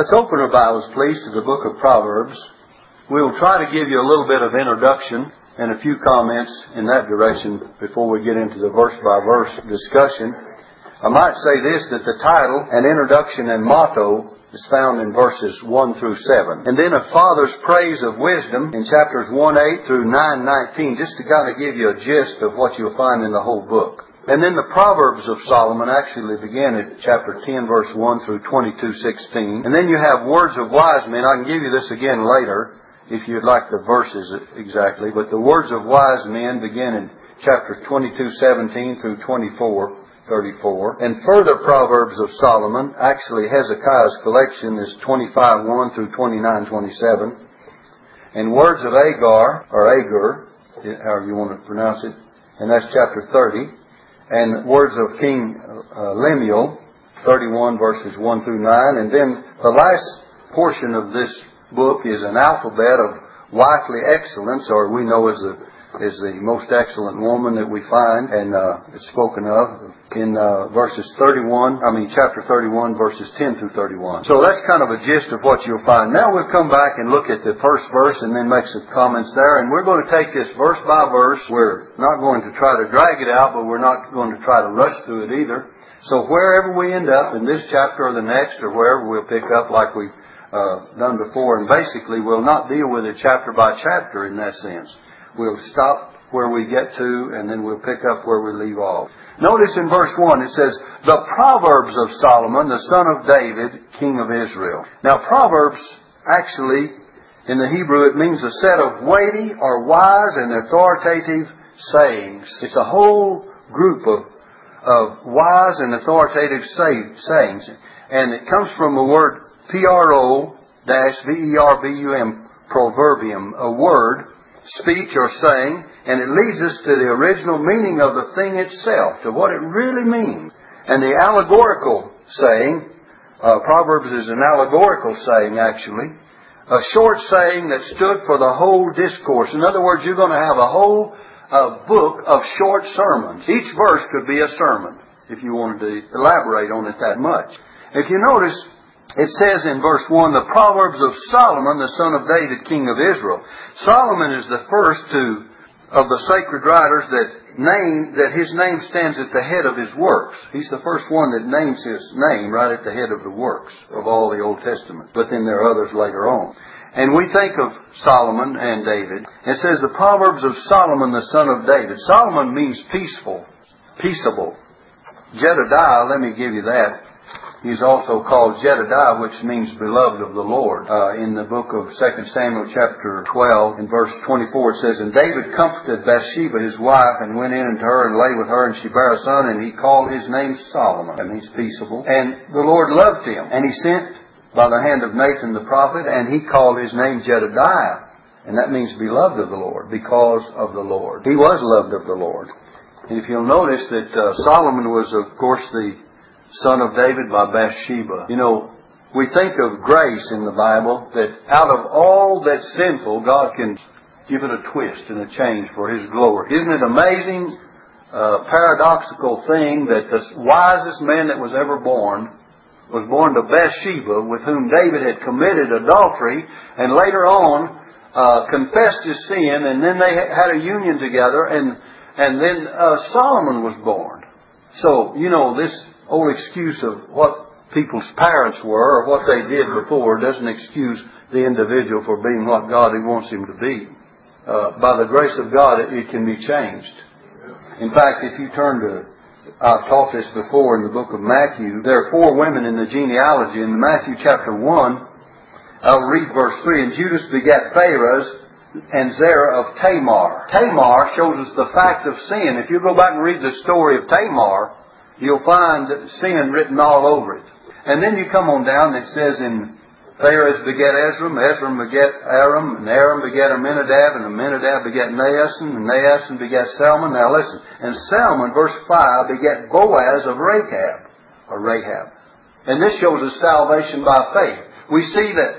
Let's open our Bibles, please, to the book of Proverbs. We'll try to give you a little bit of introduction and a few comments in that direction before we get into the verse by verse discussion. I might say this that the title and introduction and motto is found in verses 1 through 7. And then a father's praise of wisdom in chapters 1 8 through 9 19, just to kind of give you a gist of what you'll find in the whole book. And then the Proverbs of Solomon actually begin at chapter 10 verse 1 through 22 16. And then you have words of wise men. I can give you this again later if you'd like the verses exactly. But the words of wise men begin in chapter 22 17 through 24 34. And further Proverbs of Solomon, actually Hezekiah's collection is 25 1 through 29 27. And words of Agar, or Agur, however you want to pronounce it, and that's chapter 30 and words of King uh, Lemuel, 31 verses 1 through 9. And then the last portion of this book is an alphabet of wifely excellence, or we know as the is the most excellent woman that we find, and uh, it's spoken of in uh, verses 31, I mean chapter 31, verses 10 through 31. So that's kind of a gist of what you'll find. Now we'll come back and look at the first verse and then make some comments there, and we're going to take this verse by verse. We're not going to try to drag it out, but we're not going to try to rush through it either. So wherever we end up in this chapter or the next, or wherever we'll pick up like we've uh, done before, and basically we'll not deal with it chapter by chapter in that sense. We'll stop where we get to and then we'll pick up where we leave off. Notice in verse 1 it says, The Proverbs of Solomon, the son of David, king of Israel. Now Proverbs, actually, in the Hebrew it means a set of weighty or wise and authoritative sayings. It's a whole group of, of wise and authoritative say, sayings. And it comes from the word P-R-O-V-E-R-B-U-M, proverbium, a word speech or saying, and it leads us to the original meaning of the thing itself, to what it really means. And the allegorical saying, uh, Proverbs is an allegorical saying actually, a short saying that stood for the whole discourse. In other words, you're going to have a whole uh, book of short sermons. Each verse could be a sermon, if you wanted to elaborate on it that much. If you notice, it says in verse 1, the Proverbs of Solomon, the son of David, king of Israel. Solomon is the first to, of the sacred writers that name, that his name stands at the head of his works. He's the first one that names his name right at the head of the works of all the Old Testament. But then there are others later on. And we think of Solomon and David. It says the Proverbs of Solomon, the son of David. Solomon means peaceful, peaceable. Jedidiah, let me give you that. He's also called Jedidiah, which means beloved of the Lord. Uh, in the book of 2 Samuel chapter 12, in verse 24, it says, And David comforted Bathsheba, his wife, and went in unto her and lay with her, and she bare a son, and he called his name Solomon, and he's peaceable. And the Lord loved him, and he sent by the hand of Nathan the prophet, and he called his name Jedidiah. And that means beloved of the Lord, because of the Lord. He was loved of the Lord. And if you'll notice that uh, Solomon was, of course, the son of David by Bathsheba. You know, we think of grace in the Bible that out of all that's sinful, God can give it a twist and a change for His glory. Isn't it amazing, uh, paradoxical thing that the wisest man that was ever born was born to Bathsheba, with whom David had committed adultery, and later on uh, confessed his sin, and then they had a union together, and and then uh, Solomon was born. So you know this old excuse of what people's parents were or what they did before doesn't excuse the individual for being what God wants him to be. Uh, by the grace of God, it, it, can be changed. In fact, if you turn to, I've taught this before in the book of Matthew, there are four women in the genealogy. In Matthew chapter 1, I'll read verse 3, and Judas begat Pharez and Zerah of Tamar. Tamar shows us the fact of sin. If you go back and read the story of Tamar, you'll find sin written all over it. And then you come on down, and it says in Pharez begat Esrom, Esrom begat Aram, and Aram begat Amminadab, and Amminadab begat Naasson, and Naasson begat Salmon. Now listen, and Salmon, verse 5, begat Boaz of Rahab, or Rahab. And this shows us salvation by faith. We see that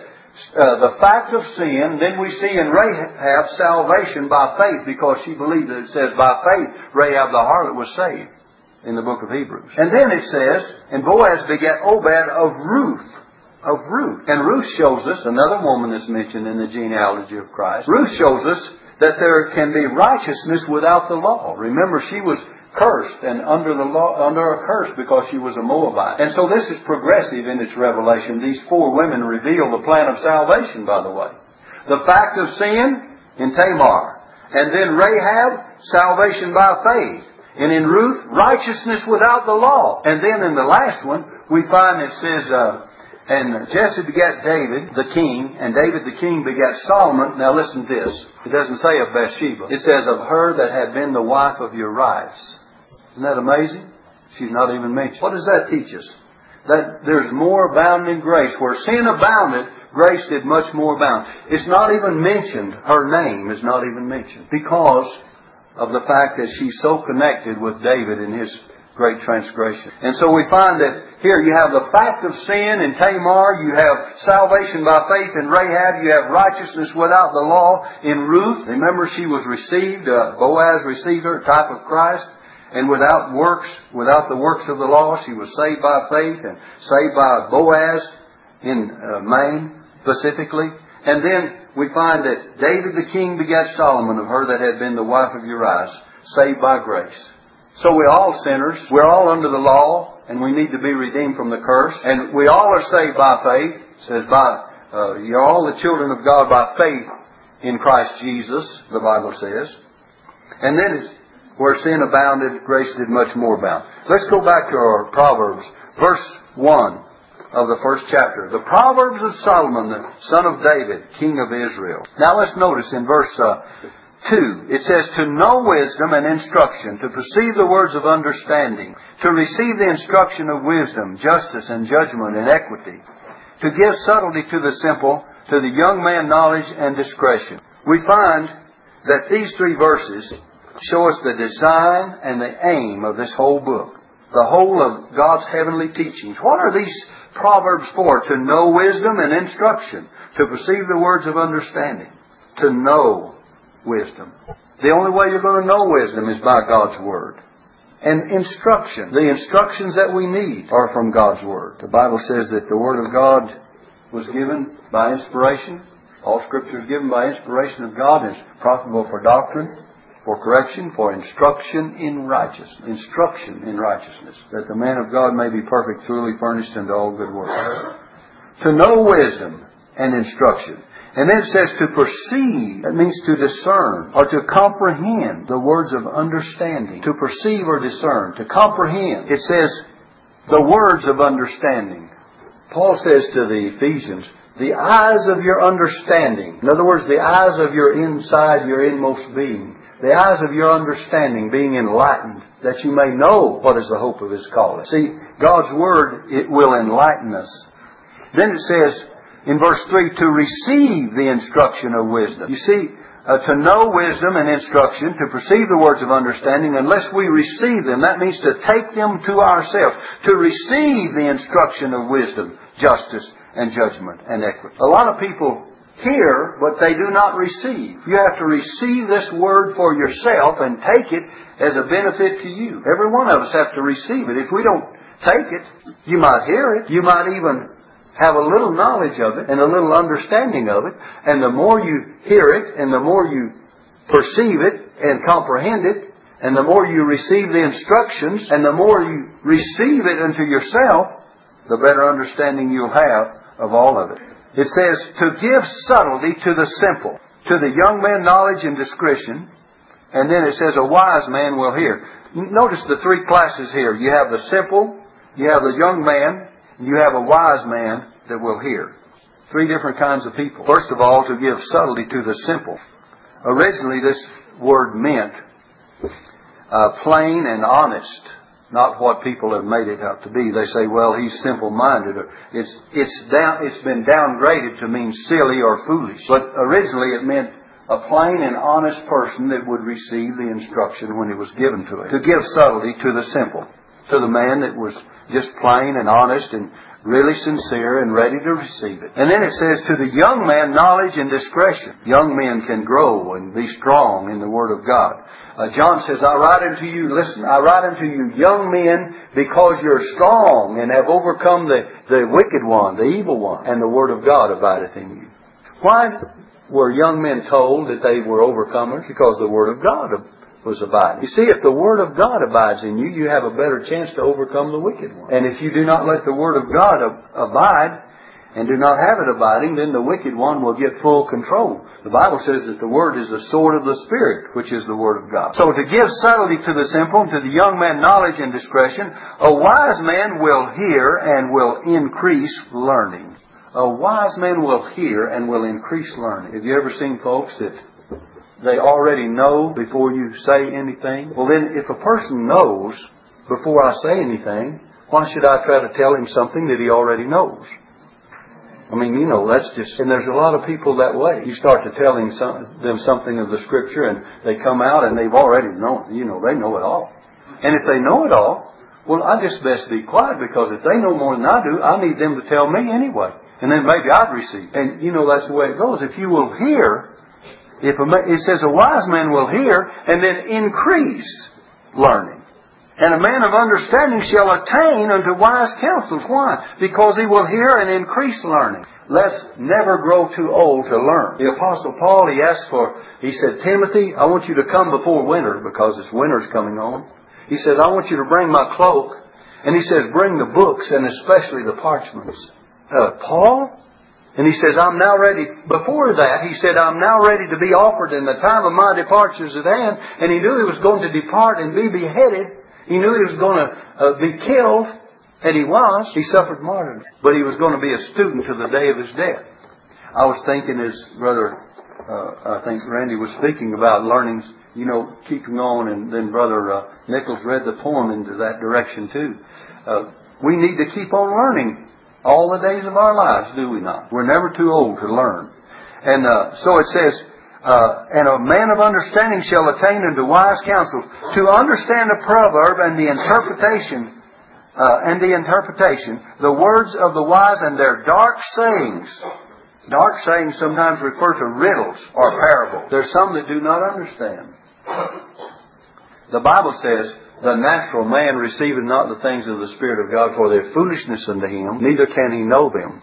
uh, the fact of sin, then we see in Rahab salvation by faith because she believed that it says by faith Rahab the harlot was saved in the book of Hebrews. And then it says, and Boaz begat Obed of Ruth. of Ruth. And Ruth shows us, another woman that's mentioned in the genealogy of Christ, Ruth shows us that there can be righteousness without the law. Remember, she was cursed and under the law, under a curse because she was a Moabite. And so this is progressive in its revelation. These four women reveal the plan of salvation, by the way. The fact of sin in Tamar. And then Rahab, salvation by faith. And in Ruth, righteousness without the law. And then in the last one, we find it says, uh, and Jesse begat David, the king, and David the king begat Solomon. Now listen to this. It doesn't say of Bathsheba. It says of her that had been the wife of Urias. Isn't that amazing? She's not even mentioned. What does that teach us? That there's more abounding grace. Where sin abounded, grace did much more abound. It's not even mentioned. Her name is not even mentioned. Because of the fact that she's so connected with David in his great transgression. And so we find that here you have the fact of sin in Tamar, you have salvation by faith in Rahab, you have righteousness without the law in Ruth. Remember she was received, uh, Boaz received her, type of Christ. And without works, without the works of the law, she was saved by faith and saved by Boaz in uh, Maine specifically. And then we find that David the king begat Solomon of her that had been the wife of Urias, saved by grace. So we're all sinners. We're all under the law, and we need to be redeemed from the curse. And we all are saved by faith. It says by uh, you're all the children of God by faith in Christ Jesus. The Bible says. And then it's where sin abounded, grace did much more abound. Let's go back to our Proverbs, verse one of the first chapter. The Proverbs of Solomon, the son of David, king of Israel. Now let's notice in verse uh, 2, it says, To know wisdom and instruction, to perceive the words of understanding, to receive the instruction of wisdom, justice and judgment and equity, to give subtlety to the simple, to the young man knowledge and discretion. We find that these three verses show us the design and the aim of this whole book. The whole of God's heavenly teachings. What are these Proverbs 4, To know wisdom and instruction, to perceive the words of understanding, to know wisdom. The only way you're going to know wisdom is by God's Word. And instruction. The instructions that we need are from God's Word. The Bible says that the Word of God was given by inspiration. All Scripture is given by inspiration of God and is profitable for doctrine, for correction, for instruction in righteousness. Instruction in righteousness. That the man of God may be perfect, truly furnished unto all good works. To know wisdom and instruction. And then it says to perceive, that means to discern or to comprehend the words of understanding. To perceive or discern, to comprehend. It says the words of understanding. Paul says to the Ephesians, the eyes of your understanding. In other words, the eyes of your inside, your inmost being. The eyes of your understanding being enlightened, that you may know what is the hope of his calling. See, God's Word, it will enlighten us. Then it says, in verse 3 to receive the instruction of wisdom. You see, uh, to know wisdom and instruction, to perceive the words of understanding, unless we receive them, that means to take them to ourselves, to receive the instruction of wisdom, justice, and judgment and equity. A lot of people hear, but they do not receive. You have to receive this word for yourself and take it as a benefit to you. Every one of us have to receive it. If we don't take it, you might hear it, you might even have a little knowledge of it and a little understanding of it, and the more you hear it and the more you perceive it and comprehend it, and the more you receive the instructions and the more you receive it into yourself, the better understanding you'll have of all of it. It says, to give subtlety to the simple, to the young man knowledge and discretion, and then it says, a wise man will hear. Notice the three classes here. You have the simple, you have the young man, and you have a wise man that will hear. Three different kinds of people. First of all, to give subtlety to the simple. Originally, this word meant uh, plain and honest, not what people have made it out to be. They say, "Well, he's simple-minded." It's it's down. It's been downgraded to mean silly or foolish. But originally, it meant a plain and honest person that would receive the instruction when it was given to him. To give subtlety to the simple, to the man that was just plain and honest and really sincere and ready to receive it. And then it says, to the young man, knowledge and discretion. Young men can grow and be strong in the Word of God. Uh, John says, I write unto you, listen, I write unto you young men because you're strong and have overcome the, the wicked one, the evil one, and the Word of God abideth in you. Why were young men told that they were overcomers? Because the Word of God was abiding. You see, if the Word of God abides in you, you have a better chance to overcome the wicked one. And if you do not let the Word of God ab- abide, and do not have it abiding, then the wicked one will get full control. The Bible says that the Word is the sword of the Spirit, which is the Word of God. So to give subtlety to the simple, and to the young man knowledge and discretion, a wise man will hear and will increase learning. A wise man will hear and will increase learning. Have you ever seen folks that they already know before you say anything? Well then, if a person knows before I say anything, why should I try to tell him something that he already knows? I mean, you know, that's just, and there's a lot of people that way. You start to tell them, some, them something of the scripture and they come out and they've already known, you know, they know it all. And if they know it all, well, I just best be quiet because if they know more than I do, I need them to tell me anyway. And then maybe I'd receive. And you know, that's the way it goes. If you will hear, if a, it says a wise man will hear and then increase learning. And a man of understanding shall attain unto wise counsels. Why? Because he will hear and increase learning. Let's never grow too old to learn. The apostle Paul, he asked for, he said, Timothy, I want you to come before winter because it's winter's coming on. He said, I want you to bring my cloak. And he says, bring the books and especially the parchments. Uh, Paul? And he says, I'm now ready. Before that, he said, I'm now ready to be offered and the time of my departure is at hand. And he knew he was going to depart and be beheaded. He knew he was going to uh, be killed, and he was. He suffered martyrdom. But he was going to be a student to the day of his death. I was thinking as Brother, uh, I think Randy was speaking about learning, you know, keeping on, and then Brother uh, Nichols read the poem into that direction too. Uh, we need to keep on learning all the days of our lives, do we not? We're never too old to learn. And uh, so it says, uh, and a man of understanding shall attain unto wise counsel. To understand a proverb and the interpretation, uh, and the interpretation, the words of the wise and their dark sayings. Dark sayings sometimes refer to riddles or parables. There's some that do not understand. The Bible says, the natural man receiveth not the things of the Spirit of God, for their foolishness unto him, neither can he know them,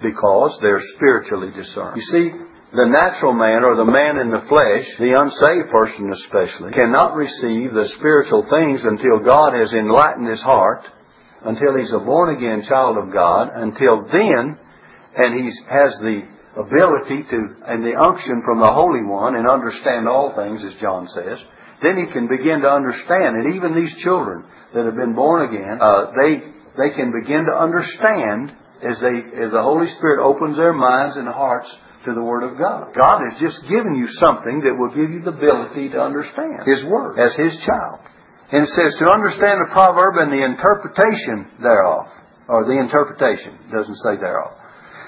because they're spiritually discerned. You see, the natural man or the man in the flesh, the unsaved person especially, cannot receive the spiritual things until God has enlightened his heart, until he's a born again child of God, until then, and he has the ability to, and the unction from the Holy One and understand all things, as John says, then he can begin to understand. And even these children that have been born again, uh, they, they can begin to understand as they, as the Holy Spirit opens their minds and hearts to the Word of God. God has just given you something that will give you the ability to understand His Word as His child. And it says to understand the proverb and the interpretation thereof. Or the interpretation, doesn't say thereof.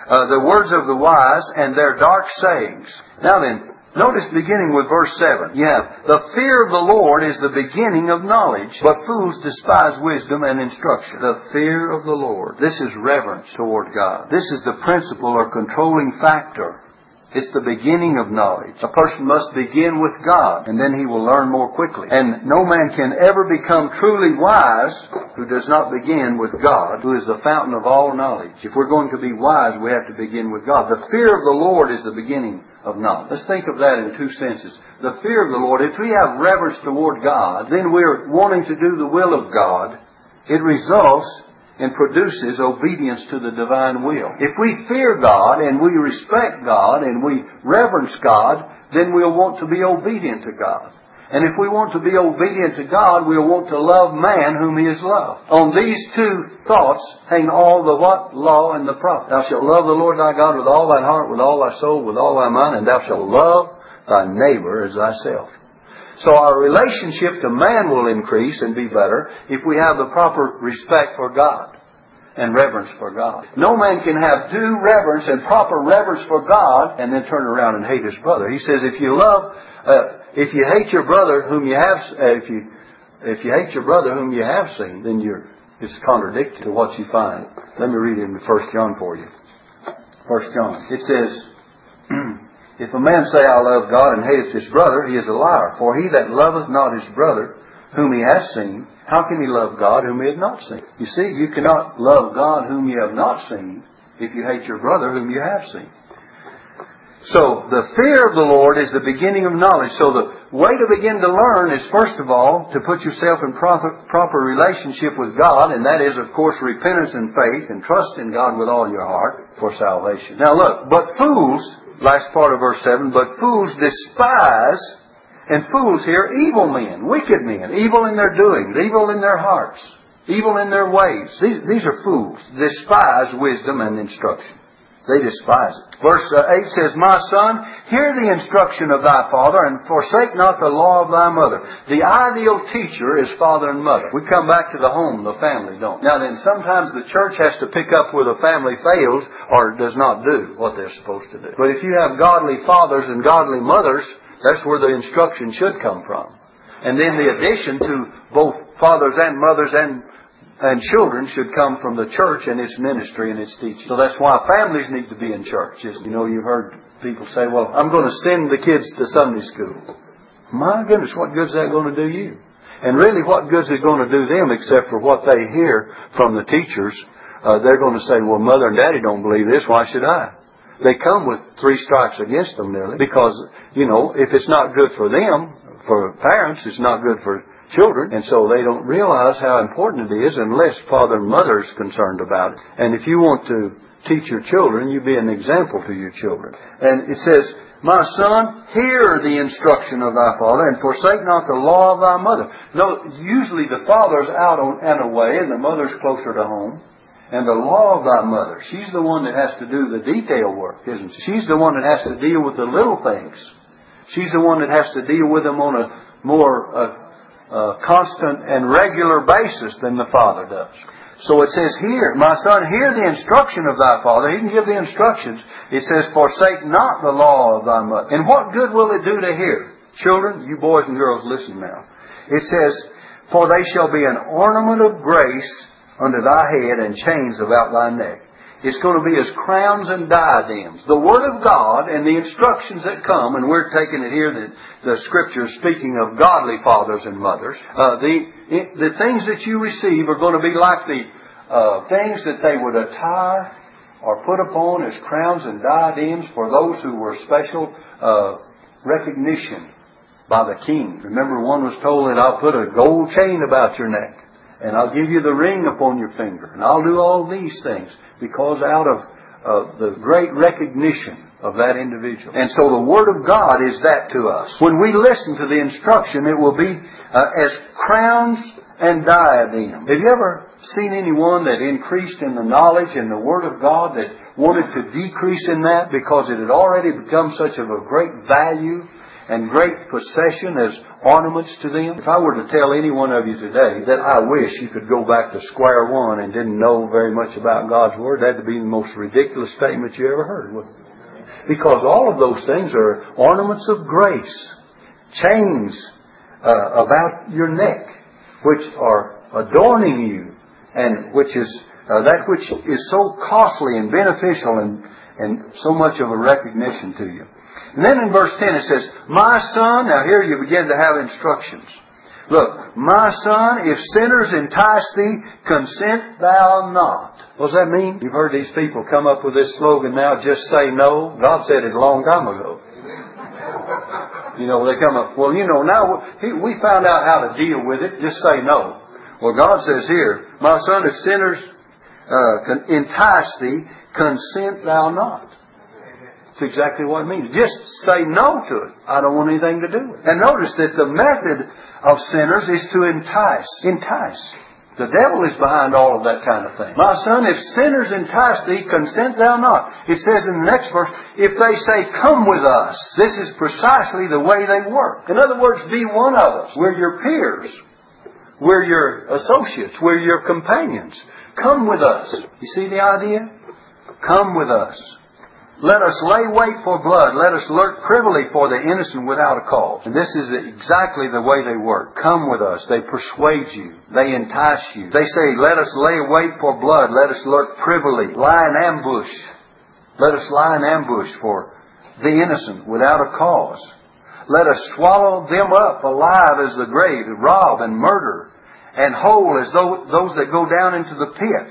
Uh, the words of the wise and their dark sayings. Now then, Notice beginning with verse 7. Yeah. The fear of the Lord is the beginning of knowledge, but fools despise wisdom and instruction. The fear of the Lord. This is reverence toward God. This is the principle or controlling factor it's the beginning of knowledge. A person must begin with God, and then he will learn more quickly. And no man can ever become truly wise who does not begin with God, who is the fountain of all knowledge. If we're going to be wise, we have to begin with God. The fear of the Lord is the beginning of knowledge. Let's think of that in two senses. The fear of the Lord, if we have reverence toward God, then we're wanting to do the will of God. It results and produces obedience to the divine will. If we fear God and we respect God and we reverence God, then we'll want to be obedient to God. And if we want to be obedient to God, we'll want to love man whom he has loved. On these two thoughts hang all the what? Law and the prophet. Thou shalt love the Lord thy God with all thy heart, with all thy soul, with all thy mind, and thou shalt love thy neighbor as thyself. So our relationship to man will increase and be better if we have the proper respect for God and reverence for God. No man can have due reverence and proper reverence for God and then turn around and hate his brother. He says, if you love, uh, if you hate your brother whom you have, uh, if you, if you hate your brother whom you have seen, then you're, It's contradictory to what you find. Let me read in 1 John for you. 1 John. It says, If a man say, I love God and hateth his brother, he is a liar. For he that loveth not his brother, whom he has seen, how can he love God whom he hath not seen? You see, you cannot love God whom you have not seen if you hate your brother whom you have seen. So the fear of the Lord is the beginning of knowledge. So the way to begin to learn is first of all to put yourself in proper, proper relationship with God, and that is of course repentance and faith and trust in God with all your heart for salvation. Now look, but fools, last part of verse 7, but fools despise, and fools here, evil men, wicked men, evil in their doings, evil in their hearts, evil in their ways. These, these are fools, despise wisdom and instruction. They despise it. Verse uh, 8 says, My son, hear the instruction of thy father, and forsake not the law of thy mother. The ideal teacher is father and mother. We come back to the home, the family, don't. Now then, sometimes the church has to pick up where the family fails or does not do what they're supposed to do. But if you have godly fathers and godly mothers, that's where the instruction should come from. And then the addition to both fathers and mothers and and children should come from the church and its ministry and its teaching. So that's why families need to be in church. You know, you've heard people say, well, I'm going to send the kids to Sunday school. My goodness, what good is that going to do you? And really, what good is it going to do them except for what they hear from the teachers? Uh, they're going to say, well, mother and daddy don't believe this, why should I? They come with three strikes against them nearly because, you know, if it's not good for them, for parents, it's not good for children, and so they don't realize how important it is unless father and mother is concerned about it. And if you want to teach your children, you be an example to your children. And it says, My son, hear the instruction of thy father, and forsake not the law of thy mother. No, usually the father's out on, and away, and the mother's closer to home. And the law of thy mother, she's the one that has to do the detail work, isn't she? She's the one that has to deal with the little things. She's the one that has to deal with them on a more uh, uh, constant and regular basis than the Father does. So it says here, my son, hear the instruction of thy father. He can give the instructions. It says, forsake not the law of thy mother. And what good will it do to hear? Children, you boys and girls, listen now. It says, for they shall be an ornament of grace under thy head and chains about thy neck. It's going to be as crowns and diadems. The Word of God and the instructions that come, and we're taking it here that the Scripture is speaking of godly fathers and mothers. Uh, the the things that you receive are going to be like the uh, things that they would attire or put upon as crowns and diadems for those who were special uh, recognition by the king. Remember, one was told that I'll put a gold chain about your neck, and I'll give you the ring upon your finger, and I'll do all these things because out of uh, the great recognition of that individual. And so the Word of God is that to us. When we listen to the instruction, it will be uh, as crowns and diadems. Have you ever seen anyone that increased in the knowledge and the Word of God that wanted to decrease in that because it had already become such of a great value and great possession as ornaments to them. If I were to tell any one of you today that I wish you could go back to square one and didn't know very much about God's Word, that'd be the most ridiculous statement you ever heard, wouldn't it? Because all of those things are ornaments of grace, chains uh, about your neck, which are adorning you, and which is uh, that which is so costly and beneficial and, and so much of a recognition to you. And then in verse 10 it says, My son, now here you begin to have instructions. Look, my son, if sinners entice thee, consent thou not. What does that mean? You've heard these people come up with this slogan now, just say no. God said it a long time ago. You know, they come up, well, you know, now we found out how to deal with it. Just say no. Well, God says here, my son, if sinners uh, entice thee, consent thou not. That's exactly what it means. Just say no to it. I don't want anything to do with it. And notice that the method of sinners is to entice. Entice. The devil is behind all of that kind of thing. My son, if sinners entice thee, consent thou not. It says in the next verse, if they say, come with us, this is precisely the way they work. In other words, be one of us. We're your peers. We're your associates. We're your companions. Come with us. You see the idea? Come with us. Let us lay wait for blood. Let us lurk privily for the innocent without a cause. And this is exactly the way they work. Come with us. They persuade you. They entice you. They say, let us lay wait for blood. Let us lurk privily. Lie in ambush. Let us lie in ambush for the innocent without a cause. Let us swallow them up alive as the grave, rob and murder, and whole as though those that go down into the pit.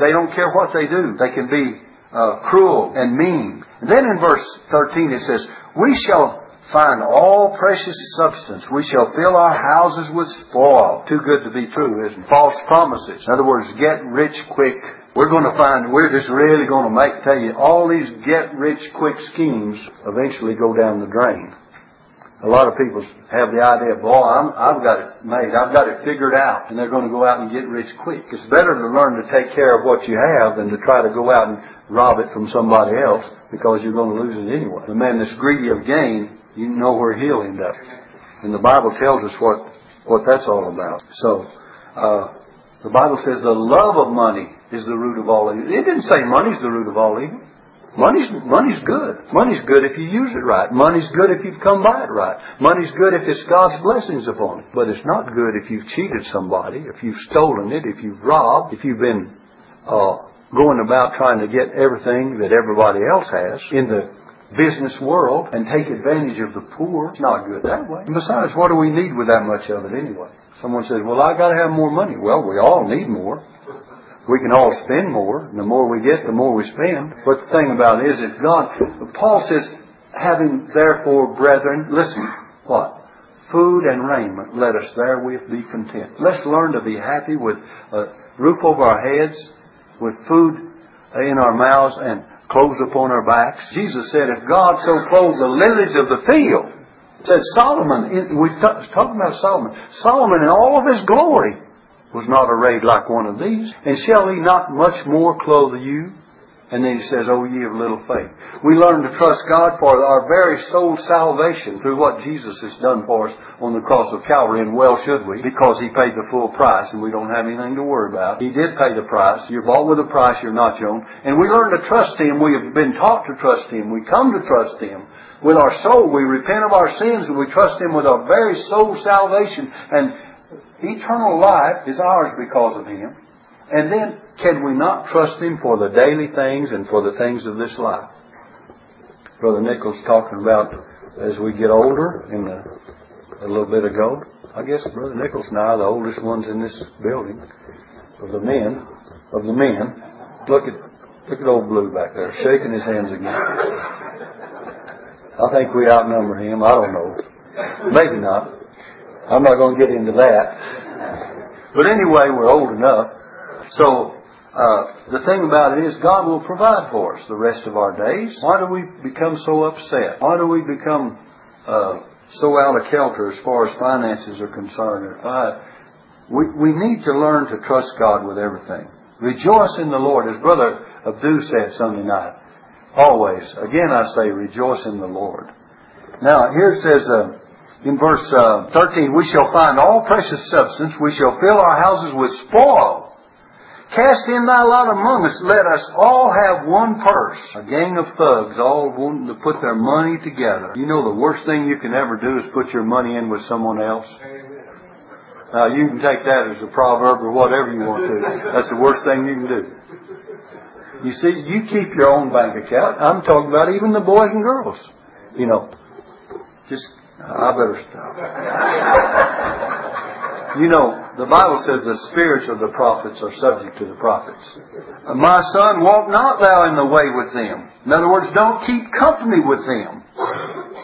They don't care what they do. They can be uh, cruel and mean. And then in verse 13 it says, We shall find all precious substance. We shall fill our houses with spoil. Too good to be true, isn't it? False promises. In other words, get rich quick. We're going to find, we're just really going to make, tell you, all these get rich quick schemes eventually go down the drain. A lot of people have the idea, boy, I'm, I've got it made, I've got it figured out, and they're going to go out and get rich quick. It's better to learn to take care of what you have than to try to go out and rob it from somebody else because you're going to lose it anyway. The man that's greedy of gain, you know where he'll end up. And the Bible tells us what, what that's all about. So, uh, the Bible says the love of money is the root of all evil. It didn't say money's the root of all evil. Money's, money's good. Money's good if you use it right. Money's good if you've come by it right. Money's good if it's God's blessings upon it. But it's not good if you've cheated somebody, if you've stolen it, if you've robbed, if you've been uh, going about trying to get everything that everybody else has in the business world and take advantage of the poor. It's not good that way. And besides, what do we need with that much of it anyway? Someone says, well, I gotta have more money. Well, we all need more. We can all spend more. The more we get, the more we spend. But the thing about it is that God, Paul says, having therefore, brethren, listen, what? Food and raiment, let us therewith be content. Let's learn to be happy with a roof over our heads, with food in our mouths, and clothes upon our backs. Jesus said, if God so clothed the lilies of the field, said Solomon, We're talking about Solomon, Solomon in all of his glory was not arrayed like one of these. And shall he not much more clothe you? And then he says, Oh, ye of little faith. We learn to trust God for our very soul salvation through what Jesus has done for us on the cross of Calvary, and well should we, because he paid the full price and we don't have anything to worry about. He did pay the price. You're bought with a price, you're not your own. And we learn to trust him. We have been taught to trust him. We come to trust him. With our soul, we repent of our sins and we trust him with our very soul salvation. And Eternal life is ours because of Him. And then, can we not trust Him for the daily things and for the things of this life? Brother Nichols talking about as we get older in the, a little bit ago. I guess Brother Nichols and I are the oldest ones in this building of the men, of the men. Look at, look at old Blue back there, shaking his hands again. I think we outnumber him. I don't know. Maybe not. I'm not going to get into that. But anyway, we're old enough. So, uh, the thing about it is God will provide for us the rest of our days. Why do we become so upset? Why do we become uh, so out of kilter as far as finances are concerned? we, we need to learn to trust God with everything. Rejoice in the Lord. As Brother Abdu said Sunday night, always, again I say, rejoice in the Lord. Now, here it says, uh, in verse uh, 13, we shall find all precious substance. We shall fill our houses with spoil. Cast in thy lot among us. Let us all have one purse. A gang of thugs all wanting to put their money together. You know the worst thing you can ever do is put your money in with someone else. Now you can take that as a proverb or whatever you want to. That's the worst thing you can do. You see, you keep your own bank account. I'm talking about even the boys and girls. You know, just I better stop. You know, the Bible says the spirits of the prophets are subject to the prophets. My son, walk not thou in the way with them. In other words, don't keep company with them.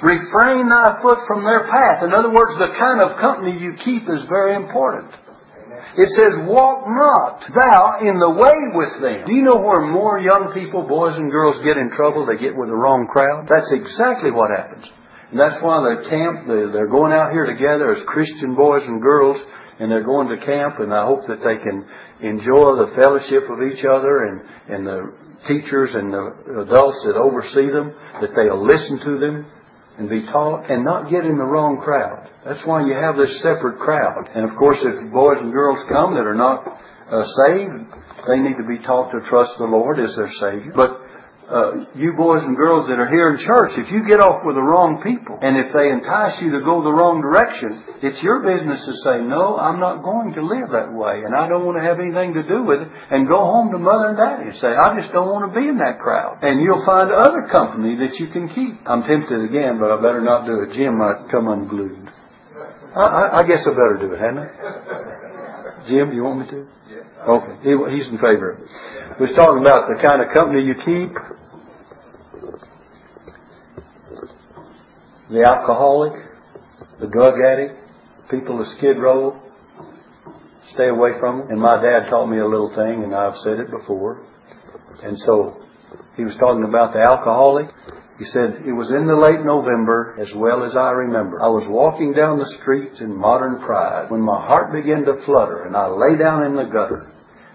Refrain thy foot from their path. In other words, the kind of company you keep is very important. It says, walk not thou in the way with them. Do you know where more young people, boys and girls, get in trouble? They get with the wrong crowd. That's exactly what happens. And that's why the camp, they're going out here together as Christian boys and girls, and they're going to camp, and I hope that they can enjoy the fellowship of each other and, and the teachers and the adults that oversee them, that they'll listen to them and be taught and not get in the wrong crowd. That's why you have this separate crowd. And of course, if boys and girls come that are not uh, saved, they need to be taught to trust the Lord as their Savior. But uh, you boys and girls that are here in church, if you get off with the wrong people, and if they entice you to go the wrong direction, it's your business to say, no, I'm not going to live that way, and I don't want to have anything to do with it, and go home to mother and daddy and say, I just don't want to be in that crowd. And you'll find other company that you can keep. I'm tempted again, but I better not do it. Jim might come unglued. I, I, I guess I better do it, hadn't I? Jim, you want me to? Yeah. Okay, he, he's in favor. We was talking about the kind of company you keep. The alcoholic, the drug addict, people of skid row. Stay away from them. And my dad taught me a little thing, and I've said it before. And so he was talking about the alcoholic. He said, It was in the late November, as well as I remember. I was walking down the streets in modern pride when my heart began to flutter and I lay down in the gutter.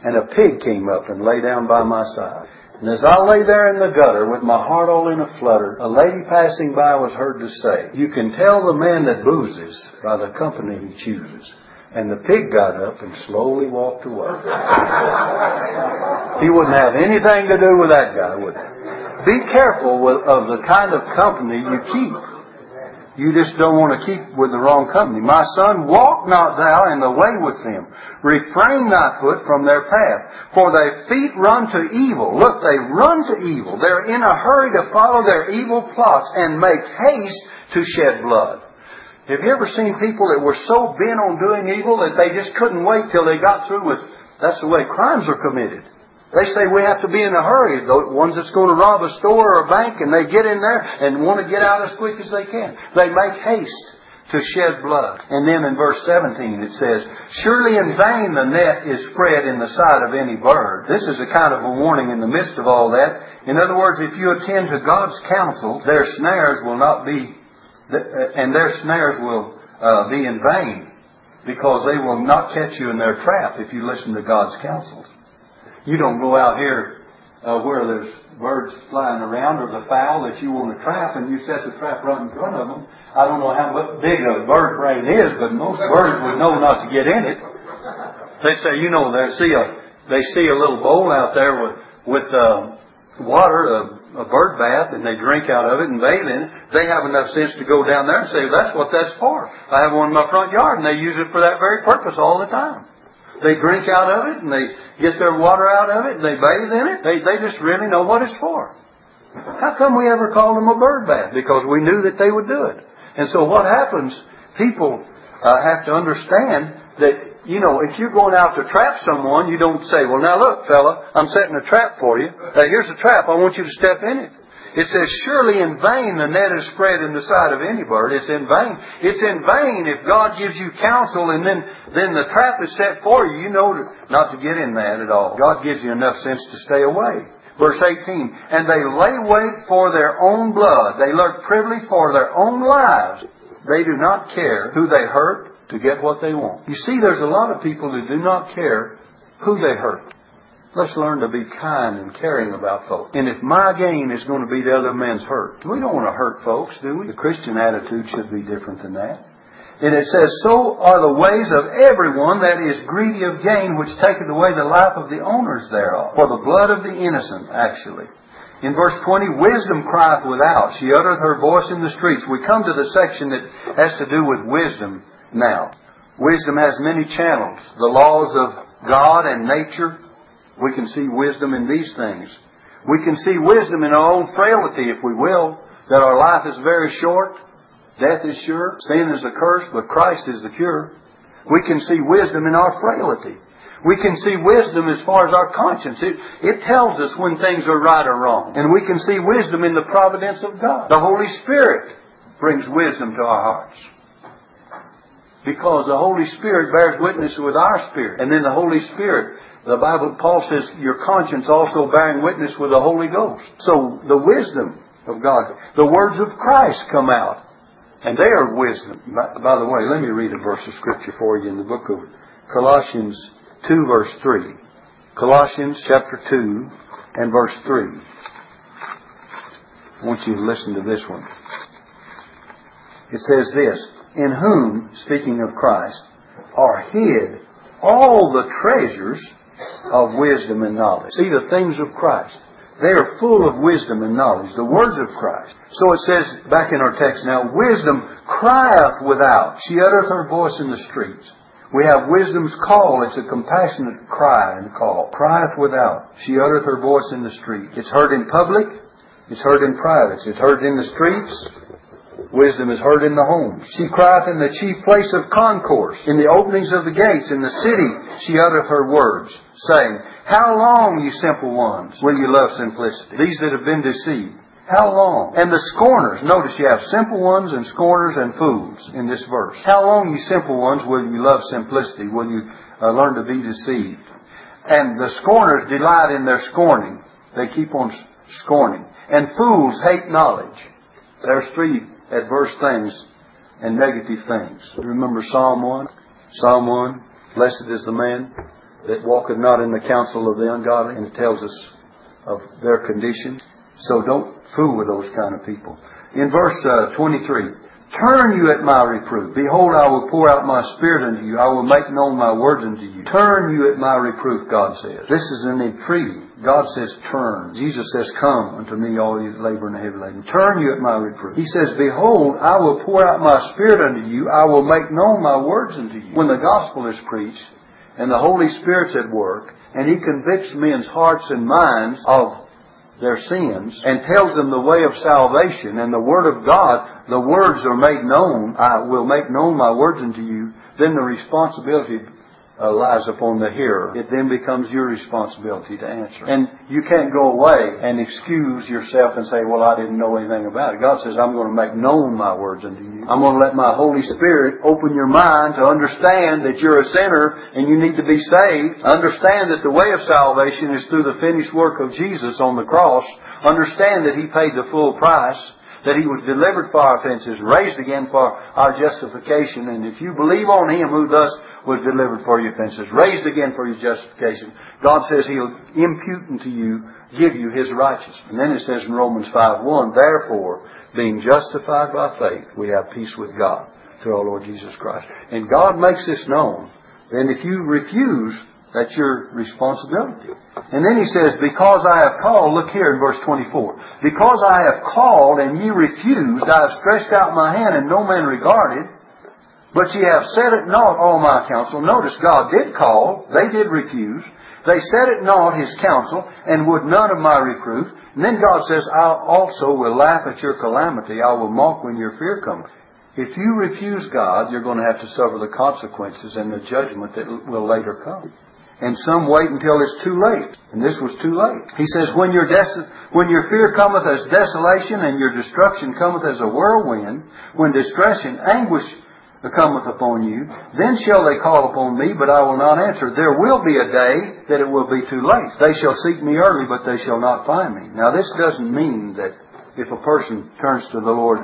And a pig came up and lay down by my side. And as I lay there in the gutter with my heart all in a flutter, a lady passing by was heard to say, You can tell the man that boozes by the company he chooses. And the pig got up and slowly walked away. he wouldn't have anything to do with that guy, would he? Be careful with, of the kind of company you keep. You just don't want to keep with the wrong company. My son, walk not thou in the way with them. Refrain thy foot from their path. For their feet run to evil. Look, they run to evil. They're in a hurry to follow their evil plots and make haste to shed blood. Have you ever seen people that were so bent on doing evil that they just couldn't wait till they got through with, that's the way crimes are committed. They say we have to be in a hurry. The ones that's going to rob a store or a bank and they get in there and want to get out as quick as they can. They make haste to shed blood. And then in verse 17 it says, Surely in vain the net is spread in the sight of any bird. This is a kind of a warning in the midst of all that. In other words, if you attend to God's counsel, their snares will not be, and their snares will uh, be in vain because they will not catch you in their trap if you listen to God's counsels. You don't go out here uh, where there's birds flying around or the fowl that you want to trap and you set the trap right in front of them. I don't know how big a bird brain is, but most birds would know not to get in it. They say, you know, they see a they see a little bowl out there with with uh, water, a, a bird bath, and they drink out of it and bathe in it. They have enough sense to go down there and say, that's what that's for. I have one in my front yard, and they use it for that very purpose all the time. They drink out of it and they get their water out of it and they bathe in it. They, they just really know what it's for. How come we ever called them a bird bath? Because we knew that they would do it. And so what happens, people uh, have to understand that, you know, if you're going out to trap someone, you don't say, well, now look, fella, I'm setting a trap for you. Uh, here's a trap. I want you to step in it. It says, Surely in vain the net is spread in the sight of any bird. It's in vain. It's in vain if God gives you counsel and then, then the trap is set for you. You know not to get in that at all. God gives you enough sense to stay away. Verse 18, And they lay wait for their own blood. They lurk privily for their own lives. They do not care who they hurt to get what they want. You see, there's a lot of people who do not care who they hurt. Let's learn to be kind and caring about folks. And if my gain is going to be the other man's hurt, we don't want to hurt folks, do we? The Christian attitude should be different than that. And it says, So are the ways of everyone that is greedy of gain, which taketh away the life of the owners thereof. For the blood of the innocent, actually. In verse 20, wisdom crieth without. She uttereth her voice in the streets. We come to the section that has to do with wisdom now. Wisdom has many channels. The laws of God and nature, we can see wisdom in these things. We can see wisdom in our own frailty, if we will, that our life is very short, death is sure, sin is a curse, but Christ is the cure. We can see wisdom in our frailty. We can see wisdom as far as our conscience. It, it tells us when things are right or wrong. And we can see wisdom in the providence of God. The Holy Spirit brings wisdom to our hearts. Because the Holy Spirit bears witness with our spirit. And then the Holy Spirit the Bible, Paul says, your conscience also bearing witness with the Holy Ghost. So the wisdom of God, the words of Christ come out. And they are wisdom. By, by the way, let me read a verse of Scripture for you in the book of Colossians 2 verse 3. Colossians chapter 2 and verse 3. I want you to listen to this one. It says this, In whom, speaking of Christ, are hid all the treasures of wisdom and knowledge. See the things of Christ. They are full of wisdom and knowledge, the words of Christ. So it says back in our text now, wisdom crieth without. She uttereth her voice in the streets. We have wisdom's call. It's a compassionate cry and call. Crieth without. She uttereth her voice in the street. It's heard in public. It's heard in private. It's heard in the streets. Wisdom is heard in the homes. She crieth in the chief place of concourse, in the openings of the gates, in the city. She uttereth her words, saying, How long, ye simple ones, will you love simplicity? These that have been deceived. How long? And the scorners, notice you have simple ones and scorners and fools in this verse. How long, ye simple ones, will you love simplicity? Will you uh, learn to be deceived? And the scorners delight in their scorning. They keep on scorning. And fools hate knowledge. There's three adverse things and negative things. Remember Psalm 1? Psalm 1, Blessed is the man that walketh not in the counsel of the ungodly, and it tells us of their condition. So don't fool with those kind of people. In verse uh, 23, Turn you at my reproof. Behold, I will pour out my spirit unto you. I will make known my words unto you. Turn you at my reproof, God says. This is an entreaty. God says, turn. Jesus says, come unto me, all these labor and heavy laden. Turn you at my reproof. He says, behold, I will pour out my spirit unto you. I will make known my words unto you. When the gospel is preached, and the Holy Spirit's at work, and He convicts men's hearts and minds of their sins and tells them the way of salvation and the Word of God, the words are made known, I will make known my words unto you, then the responsibility uh, lies upon the hearer. It then becomes your responsibility to answer. And you can't go away and excuse yourself and say, well, I didn't know anything about it. God says, I'm going to make known my words unto you. I'm going to let my Holy Spirit open your mind to understand that you're a sinner and you need to be saved. Understand that the way of salvation is through the finished work of Jesus on the cross. Understand that He paid the full price that he was delivered for our offenses, raised again for our justification, and if you believe on him who thus was delivered for your offenses, raised again for your justification, God says he'll impute unto you, give you his righteousness. And then it says in Romans 5 1, Therefore, being justified by faith, we have peace with God through our Lord Jesus Christ. And God makes this known. And if you refuse that's your responsibility. And then he says, Because I have called, look here in verse 24. Because I have called and ye refused, I have stretched out my hand and no man regarded. But ye have set at naught all my counsel. Notice God did call, they did refuse. They set at naught his counsel and would none of my reproof. And then God says, I also will laugh at your calamity. I will mock when your fear comes. If you refuse God, you're going to have to suffer the consequences and the judgment that will later come and some wait until it's too late. And this was too late. He says, when your, des- when your fear cometh as desolation and your destruction cometh as a whirlwind, when distress and anguish cometh upon you, then shall they call upon me, but I will not answer. There will be a day that it will be too late. They shall seek me early, but they shall not find me. Now this doesn't mean that if a person turns to the Lord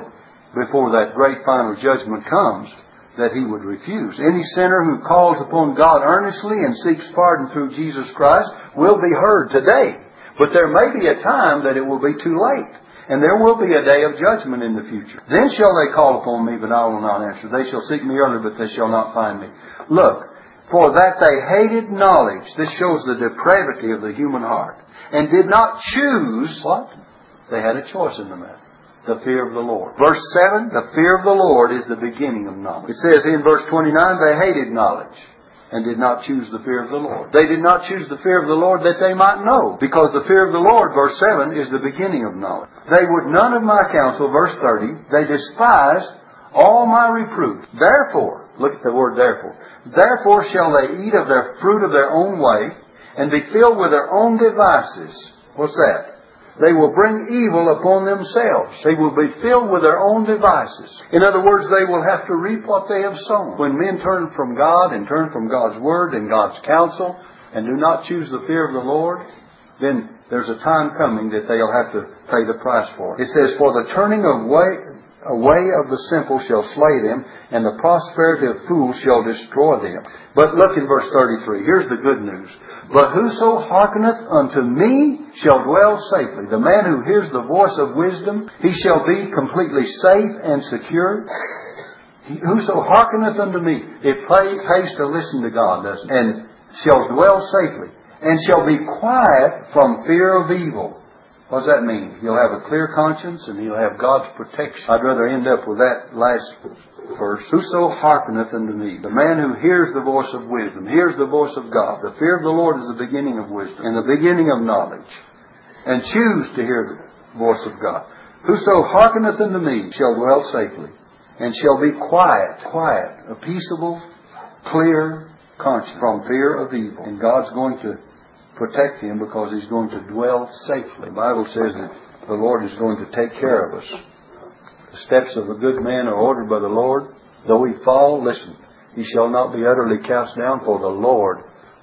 before that great final judgment comes, that he would refuse. Any sinner who calls upon God earnestly and seeks pardon through Jesus Christ will be heard today. But there may be a time that it will be too late. And there will be a day of judgment in the future. Then shall they call upon me, but I will not answer. They shall seek me early, but they shall not find me. Look, for that they hated knowledge. This shows the depravity of the human heart. And did not choose what? They had a choice in the matter the fear of the Lord. Verse 7, the fear of the Lord is the beginning of knowledge. It says in verse 29, they hated knowledge and did not choose the fear of the Lord. They did not choose the fear of the Lord that they might know, because the fear of the Lord, verse 7, is the beginning of knowledge. They would none of my counsel, verse 30, they despised all my reproof. Therefore, look at the word therefore, therefore shall they eat of their fruit of their own way, and be filled with their own devices. What's that? They will bring evil upon themselves. They will be filled with their own devices. In other words, they will have to reap what they have sown. When men turn from God and turn from God's Word and God's counsel and do not choose the fear of the Lord, then there's a time coming that they'll have to pay the price for it. Says, For the turning away, away of the simple shall slay them, and the prosperity of fools shall destroy them. But look in verse 33. Here's the good news. But whoso hearkeneth unto me shall dwell safely. The man who hears the voice of wisdom, he shall be completely safe and secure. Whoso hearkeneth unto me, it pays to listen to God, doesn't it? And shall dwell safely, and shall be quiet from fear of evil. What does that mean? He'll have a clear conscience and he'll have God's protection. I'd rather end up with that last verse. Whoso hearkeneth unto me, the man who hears the voice of wisdom, hears the voice of God. The fear of the Lord is the beginning of wisdom and the beginning of knowledge. And choose to hear the voice of God. Whoso hearkeneth unto me shall dwell safely and shall be quiet, quiet, a peaceable, clear conscience from fear of evil. And God's going to protect him because he's going to dwell safely. The Bible says that the Lord is going to take care of us. The steps of a good man are ordered by the Lord. Though he fall, listen, he shall not be utterly cast down, for the Lord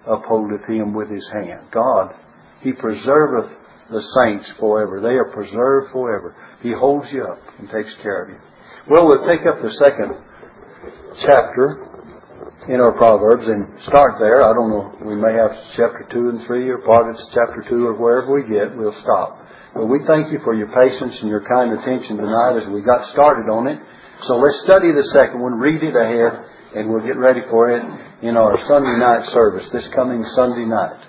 upholdeth him with his hand. God, he preserveth the saints forever. They are preserved forever. He holds you up and takes care of you. Well, we'll take up the second chapter in our Proverbs and start there. I don't know, we may have chapter 2 and 3 or part of chapter 2 or wherever we get, we'll stop. But we thank you for your patience and your kind attention tonight as we got started on it. So let's study the second one, read it ahead, and we'll get ready for it in our Sunday night service this coming Sunday night.